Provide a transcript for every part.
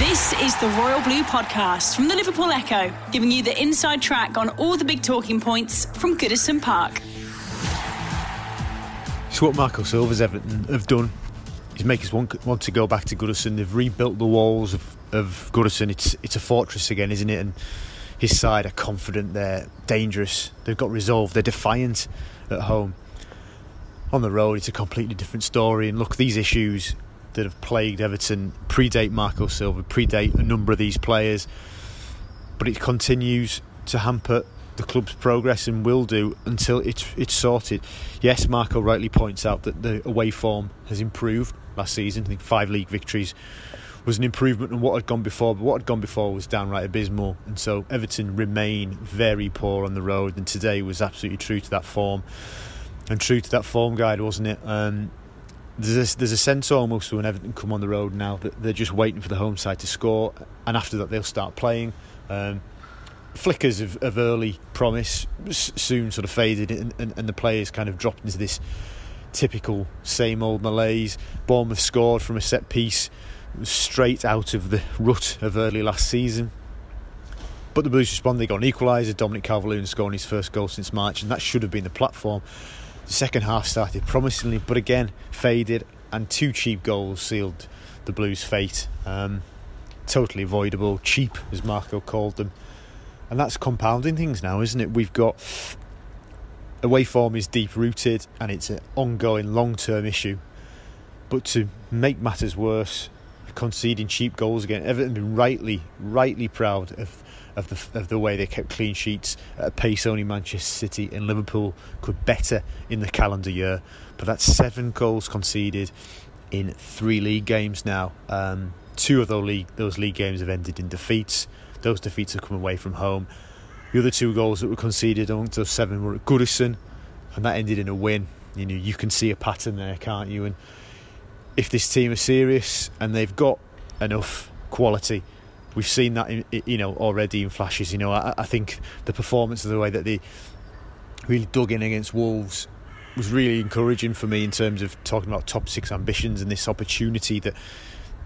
This is the Royal Blue Podcast from the Liverpool Echo, giving you the inside track on all the big talking points from Goodison Park. It's what Marco Silva's Everton have done. He's make us want, want to go back to Goodison. They've rebuilt the walls of, of Goodison. It's it's a fortress again, isn't it? And his side are confident. They're dangerous. They've got resolve. They're defiant at home. On the road, it's a completely different story. And look, these issues that have plagued Everton predate Marco Silva, predate a number of these players, but it continues to hamper the club's progress and will do until it's it's sorted. Yes, Marco rightly points out that the away form has improved last season. I think five league victories was an improvement on what had gone before, but what had gone before was downright abysmal. And so Everton remain very poor on the road, and today was absolutely true to that form and true to that form guide, wasn't it? Um, there's a, there's a sense almost when Everton come on the road now that they're just waiting for the home side to score, and after that they'll start playing. Um, flickers of, of, early promise soon sort of faded, and, and, and, the players kind of dropped into this typical same old malaise. Bournemouth scored from a set piece straight out of the rut of early last season. But the Blues responded. They got an equaliser. Dominic Calvert-Lewin scoring his first goal since March, and that should have been the platform second half started promisingly, but again faded, and two cheap goals sealed the Blues' fate. Um, totally avoidable, cheap as Marco called them, and that's compounding things now, isn't it? We've got away form is deep rooted, and it's an ongoing, long-term issue. But to make matters worse, conceding cheap goals again, Everton been rightly, rightly proud of of the of the way they kept clean sheets at a pace only Manchester City and Liverpool could better in the calendar year. But that's seven goals conceded in three league games now. Um, two of those league those league games have ended in defeats. Those defeats have come away from home. The other two goals that were conceded amongst those seven were at Goodison, and that ended in a win. You know, you can see a pattern there, can't you? And if this team are serious and they've got enough quality we've seen that in, you know already in flashes. You know, I, I think the performance of the way that they really dug in against Wolves was really encouraging for me in terms of talking about top six ambitions and this opportunity that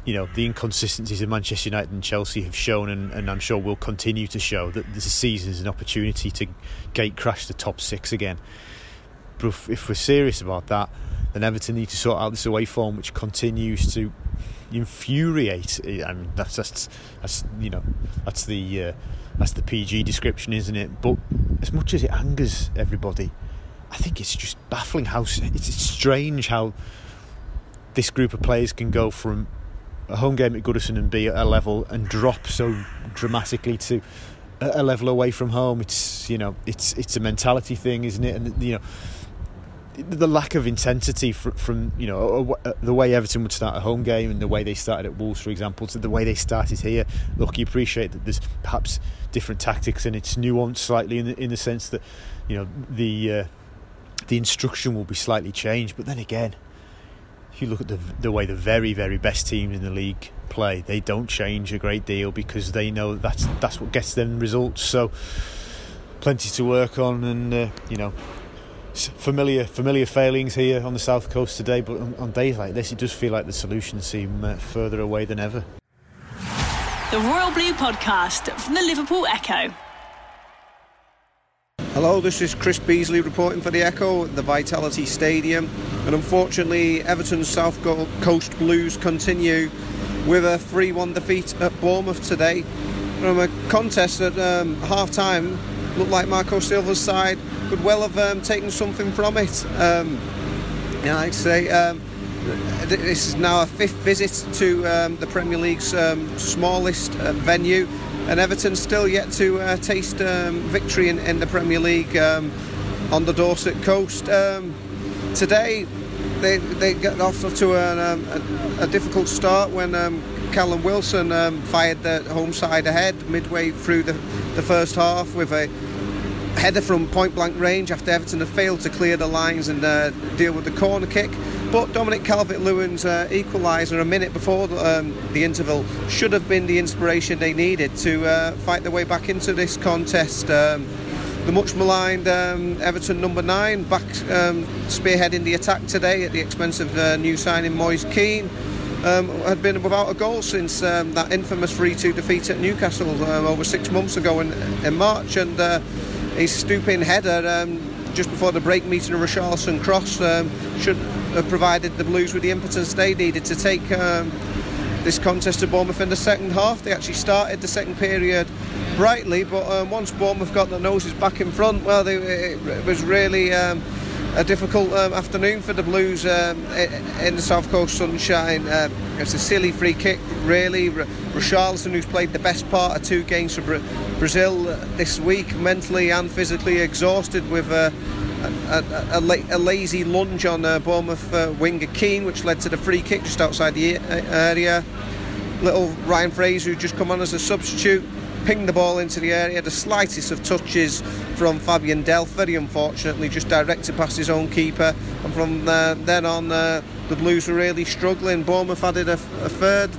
you know the inconsistencies of Manchester United and Chelsea have shown, and, and I'm sure will continue to show that this season is an opportunity to gate crash the top six again. But if, if we're serious about that, then Everton need to sort out this away form, which continues to infuriate. I mean, that's just that's you know that's the uh, that's the PG description, isn't it? But as much as it angers everybody, I think it's just baffling how it's strange how this group of players can go from a home game at Goodison and be at a level and drop so dramatically to a level away from home. It's you know it's it's a mentality thing, isn't it? And you know the lack of intensity from, from you know the way Everton would start a home game and the way they started at Wolves, for example, to the way they started here. Look, you appreciate that there's perhaps different tactics and it's nuanced slightly in the, in the sense that you know the uh, the instruction will be slightly changed. But then again, if you look at the the way the very very best teams in the league play, they don't change a great deal because they know that's that's what gets them results. So plenty to work on, and uh, you know familiar familiar failings here on the south coast today, but on, on days like this, it does feel like the solutions seem uh, further away than ever. The Royal Blue Podcast from the Liverpool Echo. Hello, this is Chris Beasley reporting for the Echo at the Vitality Stadium. And unfortunately, Everton's South Coast Blues continue with a 3 1 defeat at Bournemouth today. From a contest at um, half time, looked like Marco Silva's side could well have um, taken something from it. Um, I'd say um, this is now a fifth visit to um, the Premier League's um, smallest uh, venue, and Everton still yet to uh, taste um, victory in, in, the Premier League on the Dorset coast. today, they they get off to um, a, a, difficult start when um, Callum Wilson um, fired the home side ahead midway through the, the first half with a header from point blank range after Everton had failed to clear the lines and uh, deal with the corner kick. But Dominic Calvert Lewin's uh, equaliser a minute before the, um, the, interval should have been the inspiration they needed to uh, fight their way back into this contest. Um, the much maligned um, Everton number nine back um, spearheading the attack today at the expense of uh, new signing Moise Kean. Um, had been without a goal since um, that infamous 3-2 defeat at Newcastle um, over six months ago in, in March and uh, his stooping header um, just before the break meeting of Richarlison cross um, should have provided the Blues with the impetus they needed to take this contest to Bournemouth in the second half. They actually started the second period brightly, but um, once Bournemouth got their noses back in front, well, they, it, it, was really um, a difficult um, afternoon for the Blues um, in the South Coast sunshine. Uh, it's a silly free kick, really. R- Richarlison, who's played the best part of two games for Bra- Brazil uh, this week, mentally and physically exhausted with. A, a, a, a, lazy lunge on uh, Bournemouth uh, winger Keane, which led to the free kick just outside the area. Little Ryan Fraser, who just come on as a substitute, pinged the ball into the area. The slightest of touches from Fabian Delph, very unfortunately, just directed past his own keeper. And from uh, then on, uh, the Blues were really struggling. Bournemouth added a, a third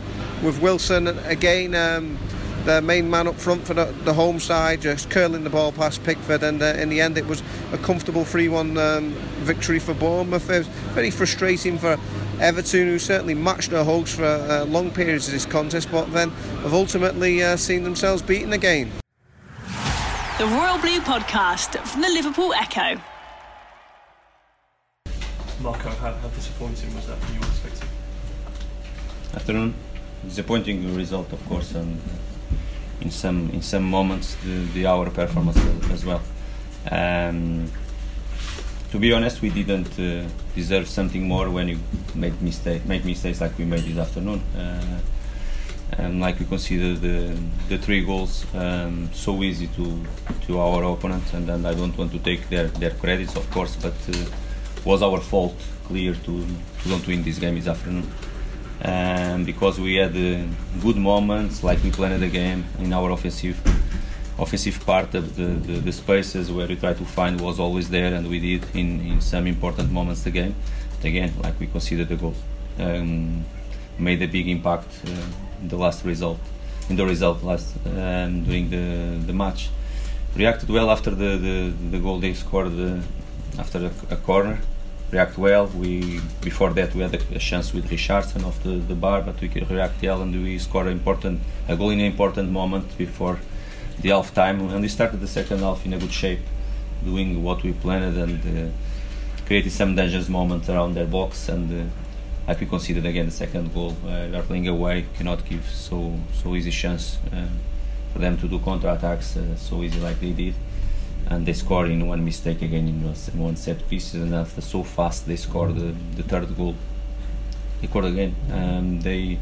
with Wilson again. Um, the main man up front for the, the, home side, just curling the ball past Pickford, and uh, in the end it was a comfortable 3-1 um, victory for Bournemouth. It was very frustrating for Everton, who certainly matched their hopes for uh, long periods of this contest, but then have ultimately uh, seen themselves beaten again. The Royal Blue Podcast from the Liverpool Echo. Marco, how, how disappointing was that from your perspective? Afternoon. Disappointing result, of course, and in some in some moments the, the our performance as well. Um, to be honest, we didn't uh, deserve something more when you made mistake make mistakes like we made this afternoon. Uh, and like we consider the the three goals um, so easy to to our opponent, and, and I don't want to take their their credits, of course, but uh, was our fault clear to to don't win this game this afternoon. Um, because we had uh, good moments, like we planned the game in our offensive offensive part of the, the, the, spaces where we try to find was always there, and we did in, in some important moments the game. But again, like we considered the goal, um, made a big impact uh, in the last result, in the result last um, during the the match. Reacted well after the, the, the goal they scored uh, after a, a, corner. React well. We before that we had a, a chance with Richarlison off the, the bar, but we react well and we scored an important a goal in an important moment before the half time and we started the second half in a good shape doing what we planned and uh, created some dangerous moments around their box and uh, like we conceded again the second goal. Uh, we are playing away cannot give so so easy chance uh, for them to do counter attacks uh, so easy like they did. And they scored in one mistake again in one set pieces and after so fast they scored the, the third goal. They scored again. Um, they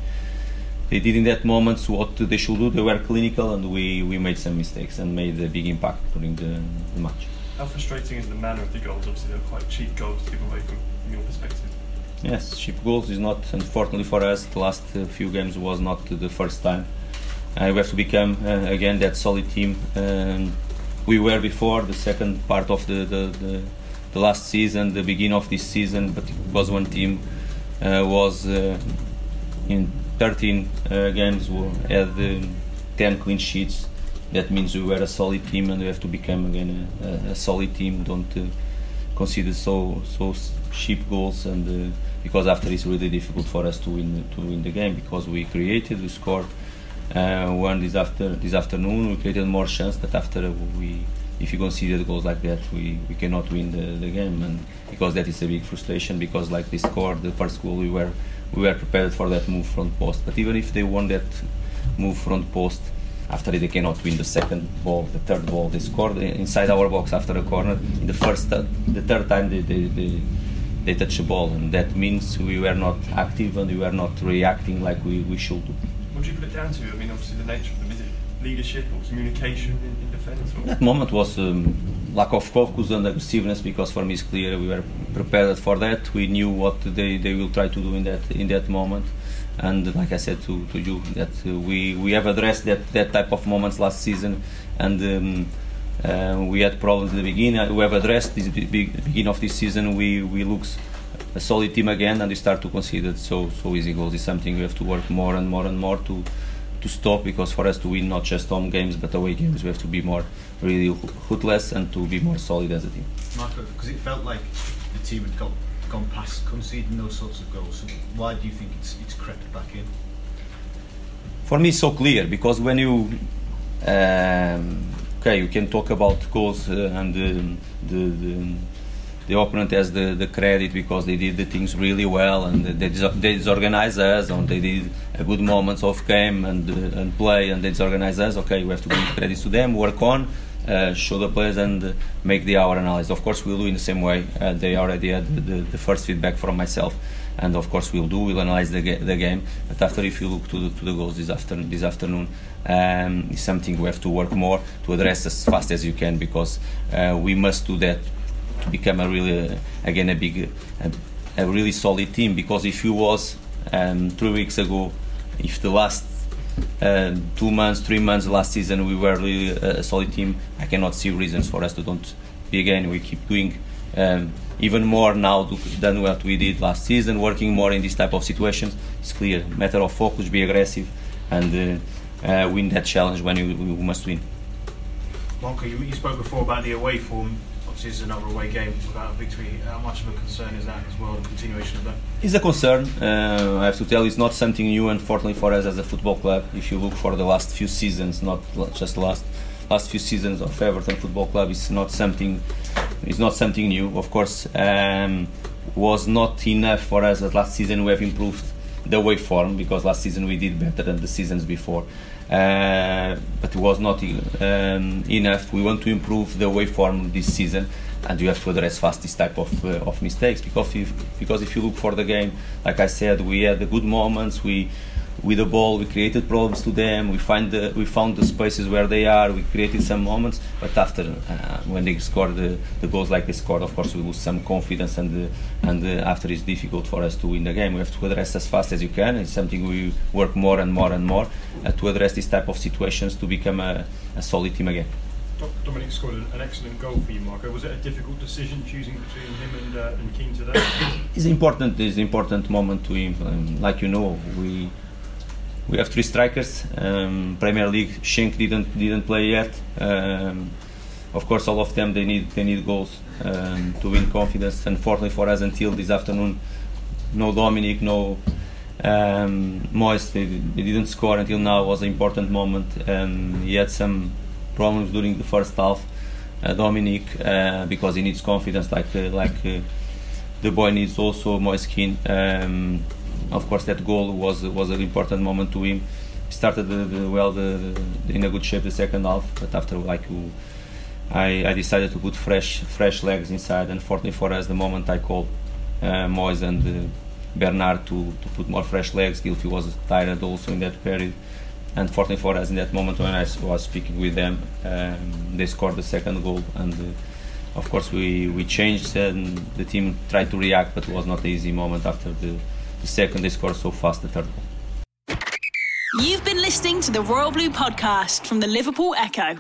they did in that moment what they should do. They were clinical, and we, we made some mistakes and made a big impact during the, the match. How frustrating is the manner of the goals? Obviously, they're quite cheap goals to give away from, from your perspective. Yes, cheap goals is not, unfortunately for us, the last uh, few games was not the first time. Uh, we have to become uh, again that solid team um, we were before the second part of the, the, the, the, last season, the beginning of this season, but it was one team uh, was uh, in 13 uh, games had um, 10 clean sheets. That means we were a solid team, and we have to become again a, a solid team. Don't uh, consider so so cheap goals, and uh, because after it's really difficult for us to win to win the game because we created, we scored. Uh, one this after this afternoon we created more chance, but after we if you consider goals like that, we, we cannot win the, the game, and because that is a big frustration. Because like they scored the first goal, we were we were prepared for that move front post. But even if they won that move front post, after they cannot win the second ball, the third ball, they scored inside our box after a corner. In the first, uh, the third time they, they, they, they touch the ball, and that means we were not active and we were not reacting like we, we should do. What do you put it down to? I mean, obviously the nature of the visit, leadership or communication in, in defence? That moment was um, lack of focus and aggressiveness because for me it's clear we were prepared for that. We knew what they, they will try to do in that in that moment, and like I said to, to you that uh, we we have addressed that, that type of moments last season, and. Um, uh, we had problems in the beginning. We have addressed this beginning of this season. We we look a solid team again, and we start to concede so so easy goals. Is something we have to work more and more and more to to stop because for us to win not just home games but away games, we have to be more really ruthless and to be more solid as a team. Marco, because it felt like the team had got, gone past conceding those sorts of goals. So why do you think it's it's crept back in? For me, it's so clear because when you um, okay, you can talk about goals uh, and the, the, the the opponent has the, the credit because they did the things really well and they, they disorganized us and they did a good moments of game and uh, and play and they disorganized us. Okay, we have to give credit to them, work on, uh, show the players and make the hour analysis. Of course, we'll do in the same way. Uh, they already had the, the, the, first feedback from myself, and of course we'll do. We'll analyze the, ga- the game. But after, if you look to the, to the goals this afternoon, this afternoon, um, it's something we have to work more to address as fast as you can because uh, we must do that to become a really uh, again a big a, a, really solid team. Because if you was um, three weeks ago if the last uh, two months three months last season we were really a solid team I cannot see reasons for us to don't be again. We keep doing um, even more now than what we did last season working more in this type of situations. It's clear. Matter of focus be aggressive and uh, uh, win that challenge when you, you must win. Marco, you, you spoke before about the away form obviously it's another away game without a victory. How much of a concern is that as well, the continuation of that? It's a concern. Uh, I have to tell you, it's not something new, unfortunately, for us as a football club. If you look for the last few seasons, not just last last few seasons of Everton Football Club, it's not something. It's not something new. Of course, um, was not enough for us. As last season, we have improved the way form because last season we did better than the seasons before. Uh, but it was not um, enough. We want to improve the way form this season, and you have to address fast this type of, uh, of mistakes because if, because if you look for the game, like I said, we had the good moments. We with the ball we created problems to them we find the, we found the spaces where they are we created some moments but after uh, when they score the, the goals like they scored of course we lose some confidence and uh, and uh, after it's difficult for us to win the game we have to address as fast as you can it's something we work more and more and more uh, to address this type of situations to become a, a solid team again Dominic scored an excellent goal for you, Marco. Was it a difficult decision choosing between him and, uh, and Kean today? it's important. It's an important moment to him. Um, like you know, we we have three strikers. Um, Premier League, Cenk didn't didn't play yet. Um, of course, all of them they need they need goals um, to win confidence. Unfortunately for us, until this afternoon, no Dominic, no um, Moise. They, they, didn't score until now. It was an important moment. Um, he had some problems during the first half. Uh, Dominic, uh, because he needs confidence, like uh, like uh, the boy needs also Moise Kean. Of course, that goal was was an important moment to him. He started the, the, well the, in a good shape the second half, but after like I, I decided to put fresh fresh legs inside. Unfortunately for us, the moment I called uh, Moise and uh, Bernard to, to put more fresh legs, Gylfi was tired also in that period. Unfortunately for us, in that moment when I was speaking with them, um, they scored the second goal and. Uh, of course, we, we changed and the team tried to react, but it was not an easy moment after the, the second they scored so fast the third one. You've been listening to the Royal Blue podcast from the Liverpool Echo.